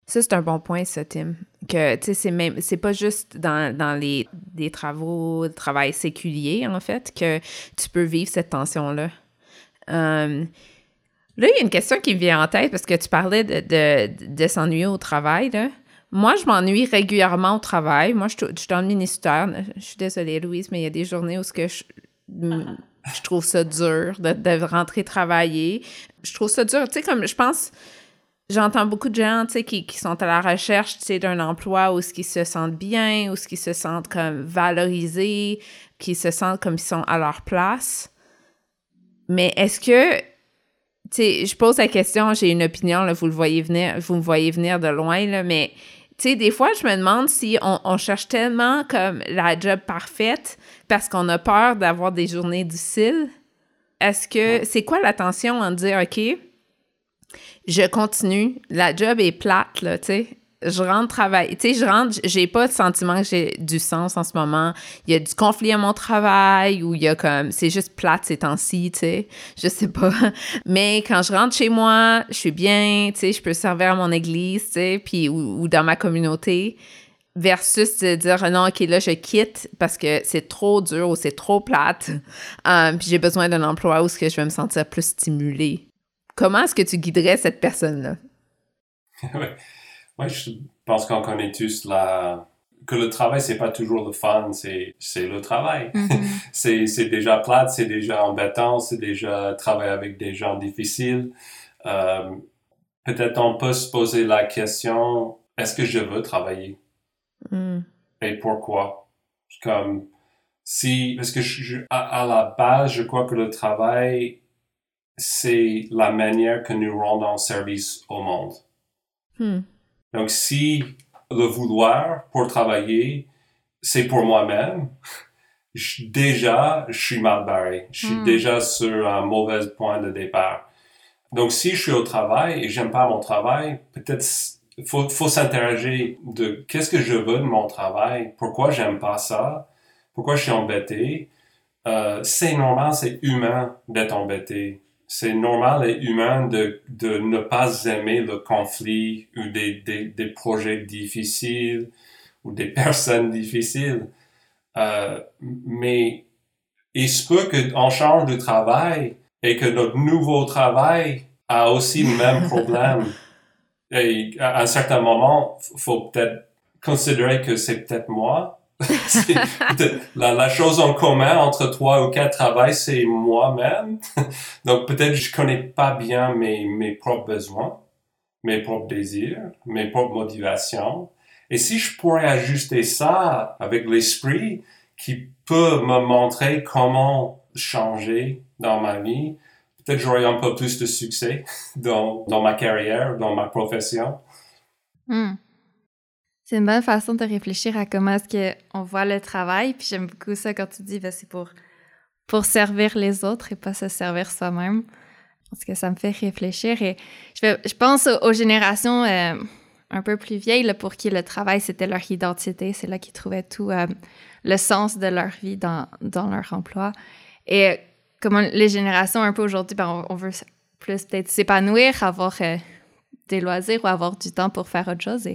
Ça, c'est un bon point, ça, Tim. Que, tu sais, c'est même, c'est pas juste dans, dans les, travaux, de travail séculier, en fait, que tu peux vivre cette tension-là. Euh, là, il y a une question qui me vient en tête parce que tu parlais de, de, s'ennuyer au travail, là. Moi, je m'ennuie régulièrement au travail. Moi, je, je, suis dans le ministère. Je suis désolée, Louise, mais il y a des journées où ce que je, je trouve ça dur de, de, rentrer travailler. Je trouve ça dur. Tu sais, comme je pense, j'entends beaucoup de gens, tu sais, qui, qui, sont à la recherche, tu sais, d'un emploi où ce qu'ils se sentent bien, où ce qu'ils se sentent comme valorisés, qui se sentent comme ils sont à leur place. Mais est-ce que tu sais, je pose la question, j'ai une opinion, là, vous le voyez venir, vous me voyez venir de loin, là, mais tu sais, des fois, je me demande si on, cherche tellement comme la job parfaite parce qu'on a peur d'avoir des journées difficiles. Est-ce que c'est quoi l'attention en dire, OK, je continue, la job est plate, là, tu sais, je rentre travailler. Tu sais, je rentre, j'ai pas le sentiment que j'ai du sens en ce moment. Il y a du conflit à mon travail ou il y a comme, c'est juste plate ces temps-ci, tu sais. Je sais pas. Mais quand je rentre chez moi, je suis bien, tu sais, je peux servir à mon église, tu sais, puis ou, dans ma communauté versus de dire non ok là je quitte parce que c'est trop dur ou c'est trop plate um, puis j'ai besoin d'un emploi où je vais me sentir plus stimulée comment est-ce que tu guiderais cette personne là Oui, je pense qu'on connaît tous la que le travail c'est pas toujours le fun, c'est c'est le travail. Mm-hmm. c'est c'est déjà plate, c'est déjà embêtant, c'est déjà travailler avec des gens difficiles. Euh, peut-être on peut se poser la question est-ce que je veux travailler? Mm. et pourquoi? Comme si parce que je, à, la base je crois que le travail c'est la manière que nous rendons service au monde. Hmm. Donc, si le vouloir pour travailler, c'est pour moi-même, déjà, je suis mal barré. Je suis hmm. déjà sur un mauvais point de départ. Donc, si je suis au travail et j'aime pas mon travail, peut-être faut, faut s'interroger de qu'est-ce que je veux de mon travail, pourquoi j'aime pas ça, pourquoi je suis embêté. Euh, c'est normal, c'est humain d'être embêté c'est normal et humain de, de ne pas aimer le conflit ou des, des, des projets difficiles ou des personnes difficiles. Euh, mais il se peut qu'on change de travail et que notre nouveau travail a aussi le même problème. et à un certain moment, faut peut-être considérer que c'est peut-être moi la, chose en commun entre trois ou quatre travails, c'est moi-même. Donc peut-être je connais pas bien mes, mes propres besoins, mes propres désirs, mes propres motivations. Et si je pourrais ajuster ça avec l'esprit qui peut me montrer comment changer dans ma vie, peut-être j'aurais un peu plus de succès dans, dans ma carrière, dans ma profession. Hmm. C'est une bonne façon de réfléchir à comment est-ce qu'on voit le travail. Puis j'aime beaucoup ça quand tu dis ben, c'est pour, pour servir les autres et pas se servir soi-même. Parce que ça me fait réfléchir. Et je, pense aux, générations euh, un peu plus vieilles pour qui le travail, c'était leur identité. C'est là qu'ils trouvaient tout euh, le sens de leur vie dans, dans leur emploi. Et comme les générations un peu aujourd'hui, ben, on, veut plus peut-être s'épanouir, avoir euh, des loisirs ou avoir du temps pour faire autre chose.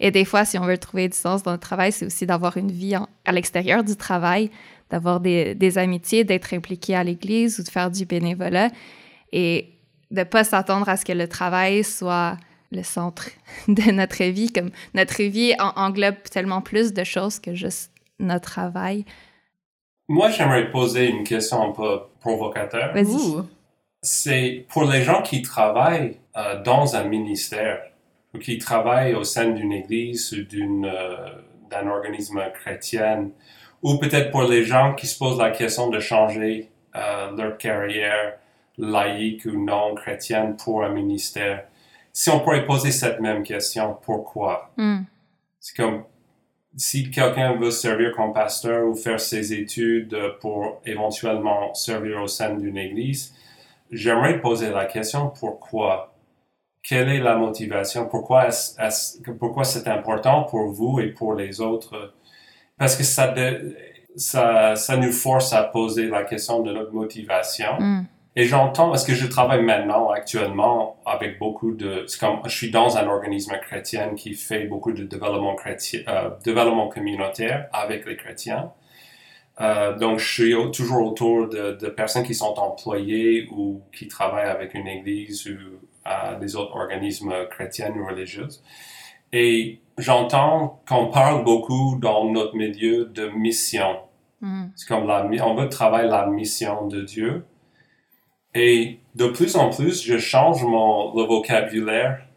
Et des fois, si on veut trouver du sens dans le travail, c'est aussi d'avoir une vie à l'extérieur du travail, d'avoir des, des, amitiés, d'être impliqué à l'église ou de faire du bénévolat et de pas s'attendre à ce que le travail soit le centre de notre vie. Comme notre vie englobe tellement plus de choses que juste notre travail. Moi, j'aimerais poser une question un peu provocateur. Vas-y. C'est pour les gens qui travaillent euh, dans un ministère ou qui travaillent au sein d'une église ou d'une euh, d'un organisme chrétien, ou peut-être pour les gens qui se posent la question de changer euh, leur carrière laïque ou non chrétienne pour un ministère. Si on pourrait poser cette même question, pourquoi? Hmm. C'est comme si quelqu'un veut servir comme pasteur ou faire ses études pour éventuellement servir au sein d'une église, j'aimerais poser la question pourquoi? Quelle est la motivation? Pourquoi est pourquoi c'est important pour vous et pour les autres? Parce que ça, ça, ça nous force à poser la question de notre motivation. Hmm. Et j'entends, parce que je travaille maintenant, actuellement, avec beaucoup de, comme, je suis dans un organisme chrétien qui fait beaucoup de développement chrétien, euh, développement communautaire avec les chrétiens. Euh, donc, je suis toujours autour de, de, personnes qui sont employées ou qui travaillent avec une église ou euh, des autres organismes chrétiens ou religieux. Et j'entends qu'on parle beaucoup dans notre milieu de mission. Mm. C'est comme la, on veut travailler la mission de Dieu. Et de plus en plus, je change mon, le vocabulaire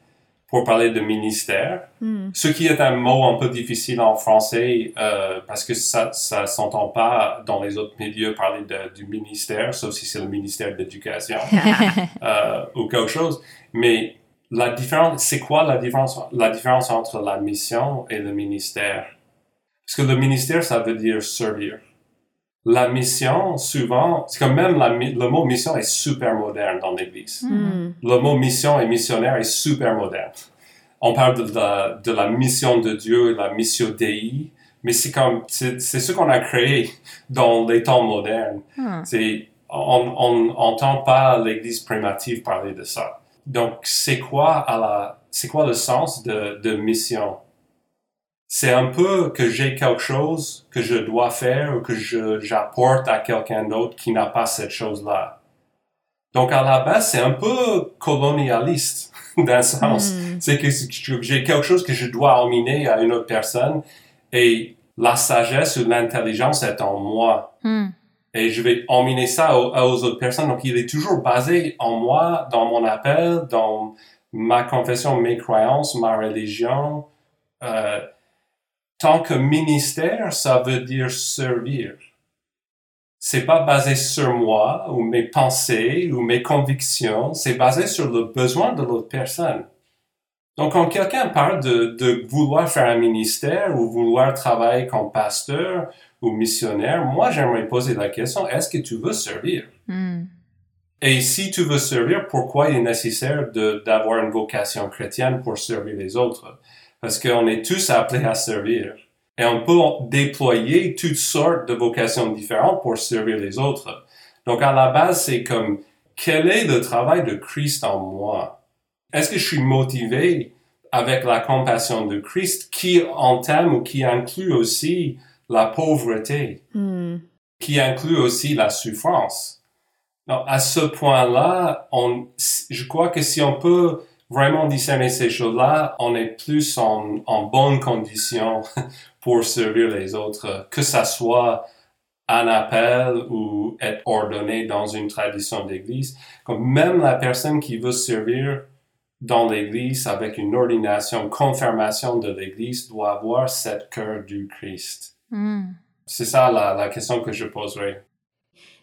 pour parler de ministère, Hmm. ce qui est un mot un peu difficile en français euh, parce que ça ça s'entend pas dans les autres milieux parler de, du ministère, sauf si c'est le ministère de l'éducation euh, ou quelque chose. Mais la différence, c'est quoi la différence, la différence entre la mission et le ministère? Parce que le ministère, ça veut dire servir. La mission, souvent, c'est comme même la, le mot mission est super moderne dans l'Église. Hmm. Le mot mission et missionnaire est super moderne. On parle de la, de la mission de Dieu, la mission Dei, mais c'est comme, c'est c'est ce qu'on a créé dans les temps modernes. Hmm. C'est, on on entend pas l'Église primitive parler de ça. Donc, c'est quoi à la, c'est quoi le sens de, de mission? C'est un peu que j'ai quelque chose que je dois faire ou que je, j'apporte à quelqu'un d'autre qui n'a pas cette chose-là. Donc, à la base, c'est un peu colonialiste, d'un sens. Hmm. C'est que j'ai quelque chose que je dois emmener à une autre personne et la sagesse ou l'intelligence est en moi. Hmm. Et je vais emmener ça aux, aux autres personnes. Donc, il est toujours basé en moi, dans mon appel, dans ma confession, mes croyances, ma religion. Euh, tant que ministère, ça veut dire servir. C'est pas basé sur moi ou mes pensées ou mes convictions. C'est basé sur le besoin de l'autre personne. Donc, quand quelqu'un parle de, de vouloir faire un ministère ou vouloir travailler comme pasteur ou missionnaire, moi, j'aimerais poser la question, est-ce que tu veux servir? Hmm. Et si tu veux servir, pourquoi il est nécessaire d'avoir une vocation chrétienne pour servir les autres? Parce qu'on est tous appelés à servir. Et on peut déployer toutes sortes de vocations différentes pour servir les autres. Donc, à la base, c'est comme, quel est le travail de Christ en moi? Est-ce que je suis motivé avec la compassion de Christ qui entame ou qui inclut aussi la pauvreté? Hmm. qui inclut aussi la souffrance? Donc, à ce point-là, on, je crois que si on peut vraiment discerner ces choses-là, on est plus en, en bonne condition pour servir les autres, que ça soit un appel ou être ordonné dans une tradition d'église. Comme même la personne qui veut servir dans l'église avec une ordination, confirmation de l'église doit avoir cette cœur du Christ. Hmm. C'est ça la, la question que je poserai.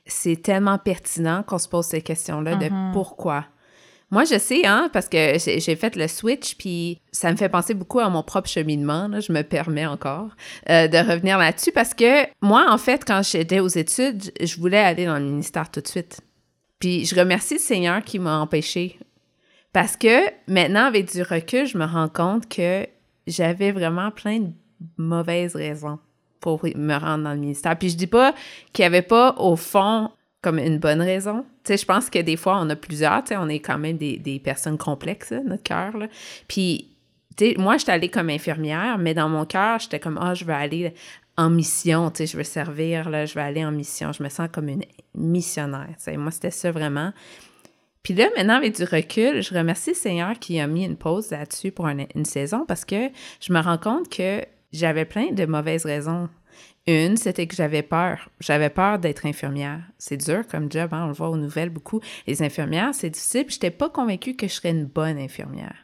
C'est tellement pertinent qu'on se pose ces questions-là de pourquoi. Moi, je sais, hein, parce que j'ai fait le switch, puis ça me fait penser beaucoup à mon propre cheminement. là, je me permets encore euh, de revenir là-dessus parce que moi, en fait, quand j'étais aux études, je voulais aller dans le ministère tout de suite. Puis je remercie le Seigneur qui m'a empêché. Parce que maintenant, avec du recul, je me rends compte que j'avais vraiment plein de mauvaises raisons pour me rendre dans le ministère. Puis je dis pas qu'il n'y avait pas, au fond, comme une bonne raison. Tu sais, je pense que des fois, on a plusieurs, tu sais, on est quand même des, des personnes complexes, notre cœur. Puis, tu sais, moi, j'étais allée comme infirmière, mais dans mon cœur, j'étais comme, ah, je veux aller en mission, tu sais, je veux servir, là, je veux aller en mission. Je me sens comme une missionnaire, tu sais. Moi, c'était ça vraiment. Puis là, maintenant, avec du recul, je remercie le Seigneur qui a mis une pause là-dessus pour une, saison parce que je me rends compte que j'avais plein de mauvaises raisons. Une, c'était que j'avais peur. J'avais peur d'être infirmière. C'est dur comme job, hein? on le voit aux nouvelles beaucoup. Les infirmières, c'est difficile. Je n'étais pas convaincue que je serais une bonne infirmière.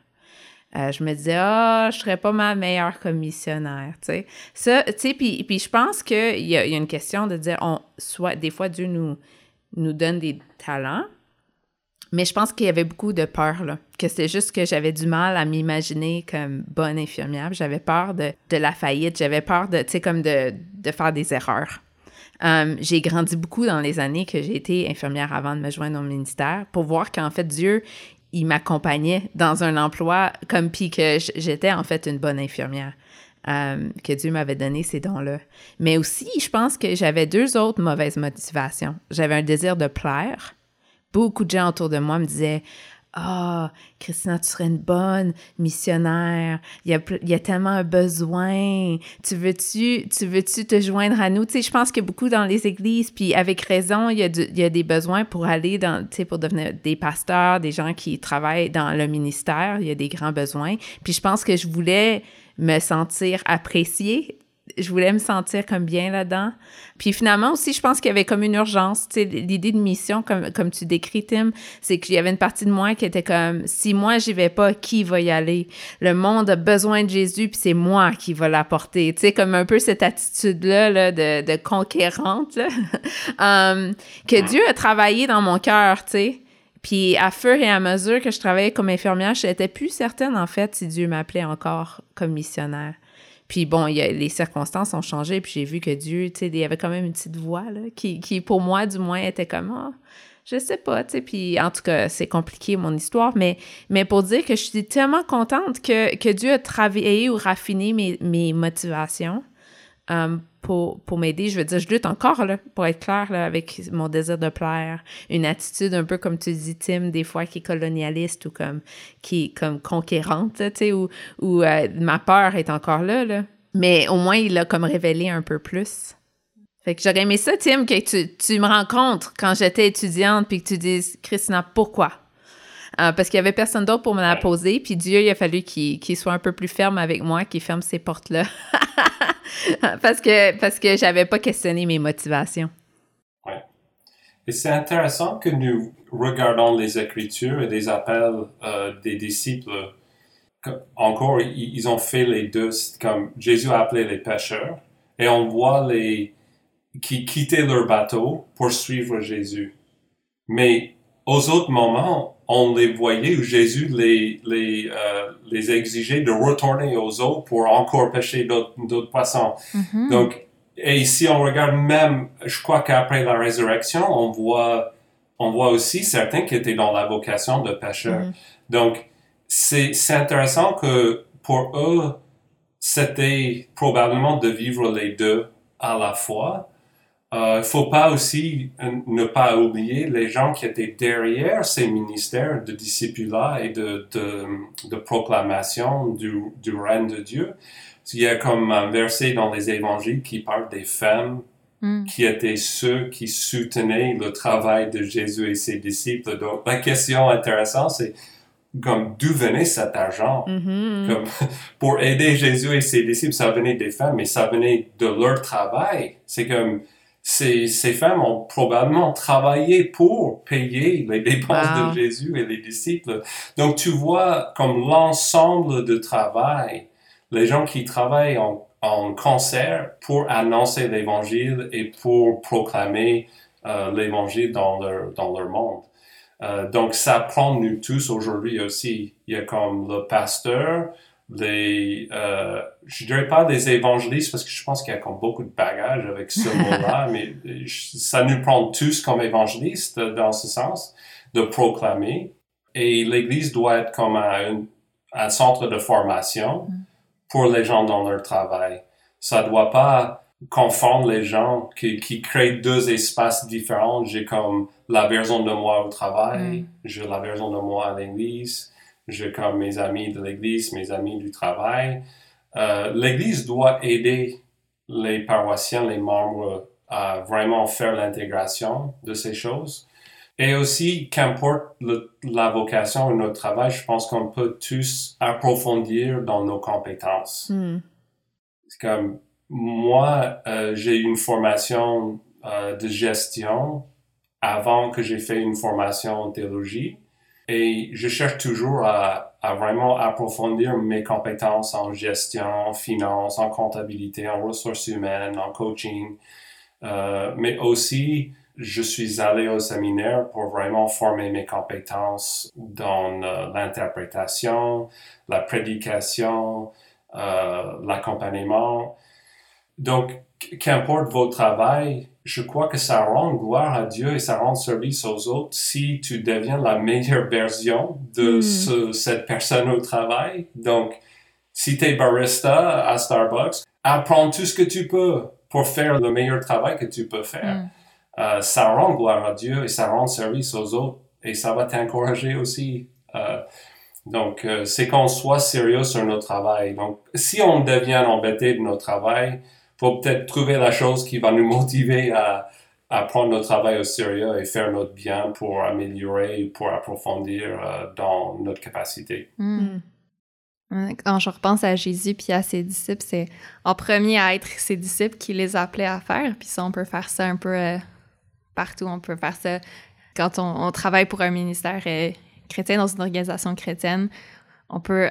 Euh, je me disais, ah, je serais pas ma meilleure commissionnaire, tu sais. Ça, puis, je pense qu'il y, a, une question de dire, on, soit, des fois, Dieu nous donne des talents, mais je pense qu'il y avait beaucoup de peur. Que c'était juste que j'avais du mal à m'imaginer comme bonne infirmière. J'avais peur de, la faillite. J'avais peur de, tu sais, comme de, faire des erreurs. Um, j'ai grandi beaucoup dans les années que j'ai été infirmière avant de me joindre au ministère pour voir qu'en fait, Dieu, il m'accompagnait dans un emploi comme puis que j'étais en fait une bonne infirmière. Um, que Dieu m'avait donné ces dons-là. Mais aussi, je pense que j'avais deux autres mauvaises motivations. J'avais un désir de plaire beaucoup de gens autour de moi me disaient ah, oh, Christina, tu serais une bonne missionnaire. Il y a, il y a tellement un besoin. Tu veux-tu, tu veux-tu te joindre à nous? Tu sais, je pense que beaucoup dans les églises, puis avec raison, il y a, il y a des besoins pour aller dans, tu sais, pour devenir des pasteurs, des gens qui travaillent dans le ministère. Il y a des grands besoins. Puis je pense que je voulais me sentir appréciée je voulais me sentir comme bien là-dedans. Puis finalement aussi, je pense qu'il y avait comme une urgence. Tu sais, l'idée de mission, comme, comme tu décris, Tim, c'est qu'il y avait une partie de moi qui était comme, si moi j'y vais pas, qui va y aller? Le monde a besoin de Jésus, puis c'est moi qui va l'apporter. Tu sais, comme un peu cette attitude-là là, de, de conquérante, là, um, que Dieu a travaillé dans mon cœur, tu sais. Puis à fur et à mesure que je travaillais comme infirmière, je n'étais plus certaine, en fait, si Dieu m'appelait encore comme missionnaire. Puis bon, les circonstances ont changé, puis j'ai vu que Dieu, tu sais, il y avait quand même une petite voix, là, qui, pour moi, du moins, était comme, ah, je sais pas, tu sais, puis en tout cas, c'est compliqué, mon histoire, mais, pour dire que je suis tellement contente que, Dieu a travaillé ou raffiné mes, mes motivations, euh, pour, pour m'aider. Je veux dire, je lutte encore, là, pour être clair, avec mon désir de plaire. Une attitude un peu, comme tu dis, Tim, des fois, qui est colonialiste ou comme, qui comme conquérante, tu ou, ou euh, ma peur est encore là, là. Mais au moins, il l'a comme révélé un peu plus. Fait que j'aurais aimé ça, Tim, que tu, tu me rencontres quand j'étais étudiante, puis que tu dises, Christina, pourquoi? Euh, parce qu'il y avait personne d'autre pour me la poser, puis Dieu, il a fallu qu'il soit un peu plus ferme avec moi, qu'il ferme ces portes-là. parce que, parce que j'avais pas questionné mes motivations. Ouais. Et c'est intéressant que nous regardons les Écritures et les appels euh, des disciples. Encore, ils ont fait les deux, comme Jésus a appelé les pêcheurs, et on voit les qui quittaient leur bateau pour suivre Jésus. Mais aux autres moments, on les voyait où Jésus les, les, euh, les exigeait de retourner aux eaux pour encore pêcher d'autres poissons. Mm-hmm. Donc, et ici, on regarde même, je crois qu'après la résurrection, on voit, on voit aussi certains qui étaient dans la vocation de pêcheurs. Mm-hmm. Donc, c'est intéressant que pour eux, c'était probablement de vivre les deux à la fois. Il euh, ne faut pas aussi euh, ne pas oublier les gens qui étaient derrière ces ministères de discipulat et de, de, de proclamation du, du, règne de Dieu. Il y a comme un verset dans les évangiles qui parle des femmes hmm. qui étaient ceux qui soutenaient le travail de Jésus et ses disciples. Donc la question intéressante, c'est comme d'où venait cet argent? Mm-hmm. comme, pour aider Jésus et ses disciples ça venait des femmes mais ça venait de leur travail c'est comme ces, ces femmes ont probablement travaillé pour payer les dépenses de Jésus et les disciples. Donc tu vois comme l'ensemble de travail, les gens qui travaillent en, en concert pour annoncer l'évangile et pour proclamer euh, l'évangile dans leur, dans leur monde. Euh, donc ça prend nous tous aujourd'hui aussi. Il y a comme le pasteur, les, euh, je dirais pas des évangélistes parce que je pense qu'il y a comme beaucoup de bagages avec ce mot-là, mais ça nous prend tous comme évangélistes dans ce sens de proclamer. Et l'Église doit être comme un, un centre de formation mm. pour les gens dans leur travail. Ça doit pas confondre les gens qui, qui créent deux espaces différents. J'ai comme la version de moi au travail, mm. j'ai la version de moi à l'Église j'ai comme mes amis de l'Église, mes amis du travail. Euh, L'Église doit aider les paroissiens, les membres à vraiment faire l'intégration de ces choses. Et aussi, qu'importe la vocation de notre travail, je pense qu'on peut tous approfondir dans nos compétences. Hmm. C'est comme moi, euh, j'ai eu une formation euh, de gestion avant que j'ai fait une formation en théologie. Et je cherche toujours à, vraiment approfondir mes compétences en gestion, en finance, en comptabilité, en ressources humaines, en coaching. Euh, mais aussi, je suis allé au séminaire pour vraiment former mes compétences dans euh, l'interprétation, la prédication, euh, l'accompagnement. Donc, qu'importe votre travail, je crois que ça rend gloire à Dieu et ça rend service aux autres si tu deviens la meilleure version de Hmm. cette personne au travail. Donc, si tu es barista à Starbucks, apprends tout ce que tu peux pour faire le meilleur travail que tu peux faire. Mm. Euh, ça rend gloire à Dieu et ça rend service aux autres et ça va t'encourager aussi. Euh, donc, euh, c'est qu'on soit sérieux sur notre travail. Donc, si on devient embêté de notre travail, faut peut-être trouver la chose qui va nous motiver à, à prendre notre travail au sérieux et faire notre bien pour améliorer, pour approfondir euh, dans notre capacité. Mm. Quand je repense à Jésus puis à ses disciples, c'est en premier à être ses disciples qui les appelait à faire. Puis ça, on peut faire ça un peu euh, partout. On peut faire ça quand on, travaille pour un ministère euh, chrétien dans une organisation chrétienne. On peut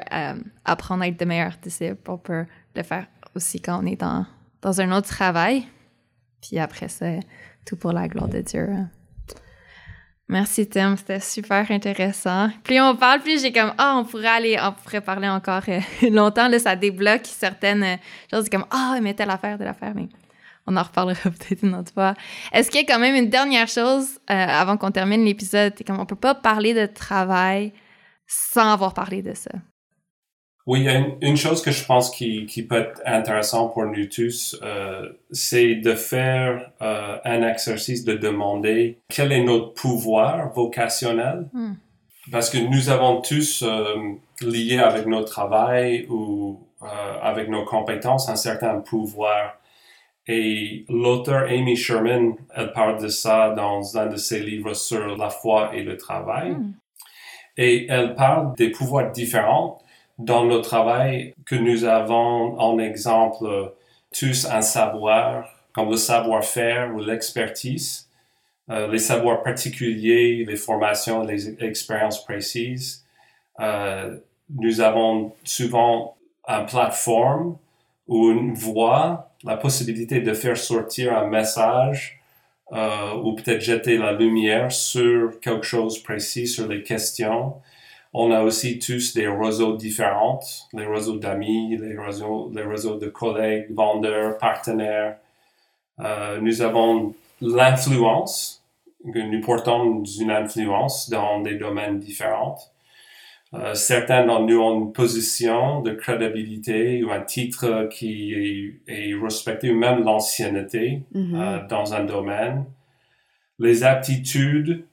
apprendre à être de meilleurs disciples. On peut le faire aussi quand on est dans, dans un autre travail. Puis après ça, tout pour la gloire de Dieu. hein. Merci Tim, c'était super intéressant. Plus on parle, plus j'ai comme ah on pourrait aller, on pourrait parler encore euh, longtemps là, ça débloque certaines euh, choses comme ah mais telle affaire, telle affaire, mais on en reparlera peut-être une autre fois. Est-ce qu'il y a quand même une dernière chose euh, avant qu'on termine l'épisode, comme on peut pas parler de travail sans avoir parlé de ça. Oui, il y a une, une chose que je pense qui, qui peut être intéressant pour nous tous, euh, c'est de faire euh, un exercice de demander quel est notre pouvoir vocationnel. Hmm. Parce que nous avons tous euh, lié avec notre travail ou euh, avec nos compétences un certain pouvoir. Et l'auteur Amy Sherman, elle parle de ça dans un de ses livres sur la foi et le travail. Hmm. Et elle parle des pouvoirs différents dans le travail que nous avons en exemple tous un savoir, comme le savoir-faire ou l'expertise, euh, les savoirs particuliers, les formations, les expériences précises. Euh, nous avons souvent une plateforme ou une voix, la possibilité de faire sortir un message euh, ou peut-être jeter la lumière sur quelque chose précis, sur les questions. On a aussi tous des réseaux différents, les réseaux d'amis, les réseaux, les réseaux de collègues, vendeurs, partenaires. Euh, nous avons l'influence, nous portons une influence dans des domaines différents. Euh, certains d'entre nous ont une position de crédibilité ou un titre qui est, est respecté, ou même l'ancienneté Mhm. euh, dans un domaine. Les aptitudes,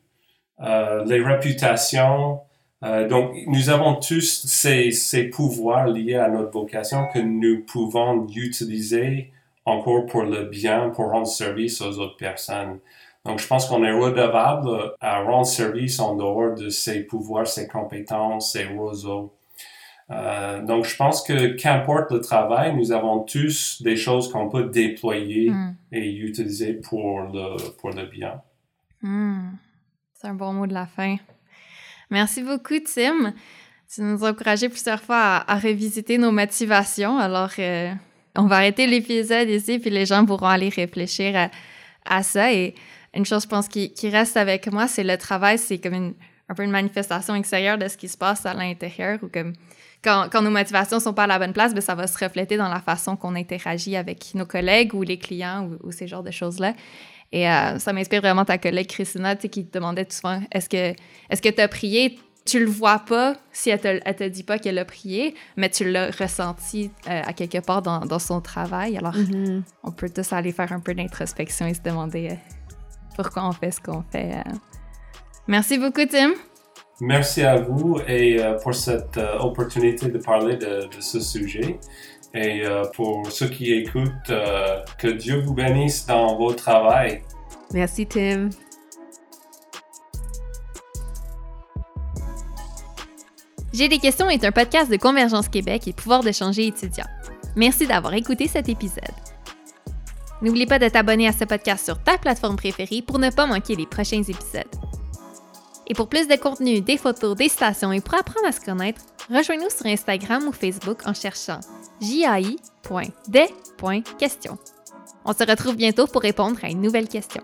euh, les réputations. Euh, donc, nous avons tous ces, ces pouvoirs liés à notre vocation que nous pouvons utiliser encore pour le bien, pour rendre service aux autres personnes. Donc, je pense qu'on est redevable à rendre service en dehors de ses pouvoirs, ses compétences, ses réseaux. Euh, donc, je pense que qu'importe le travail, nous avons tous des choses qu'on peut déployer Hmm. et utiliser pour le, pour le bien. Hmm. C'est un bon mot de la fin. Merci beaucoup, Tim. Tu nous as encouragé plusieurs fois à, revisiter nos motivations. Alors, euh, on va arrêter l'épisode ici, puis les gens pourront aller réfléchir à, ça. Et une chose, je pense, qui, reste avec moi, c'est le travail, c'est comme une, un peu une manifestation extérieure de ce qui se passe à l'intérieur, ou comme quand, nos motivations sont pas à la bonne place, ben, ça va se refléter dans la façon qu'on interagit avec nos collègues ou les clients ou, ou ces genres de choses-là. Et euh, ça m'inspire vraiment ta collègue Christina, tu sais, qui te demandait tout souvent est-ce que est-ce que tu as prié? Tu le vois pas si elle te, elle te dit pas qu'elle a prié, mais tu l'as ressenti euh, à quelque part dans, dans son travail. Alors, Mhm. on peut tous aller faire un peu d'introspection et se demander euh, pourquoi on fait ce qu'on fait. euh. Merci beaucoup, Tim. Merci à vous et euh, pour cette euh, opportunité de parler de, de ce sujet. Et euh, pour ceux qui écoutent, euh, que Dieu vous bénisse dans vos travail. Merci Tim. J'ai des questions est un podcast de Convergence Québec et Pouvoir de changer. Merci d'avoir écouté cet épisode. N'oublie pas de t'abonner à ce podcast sur ta plateforme préférée pour ne pas manquer les prochains épisodes. Et pour plus de contenu, des photos, des stations et pour apprendre à se connaître, rejoins-nous sur Instagram ou Facebook en cherchant jai.des.question. On se retrouve bientôt pour répondre à une nouvelle question.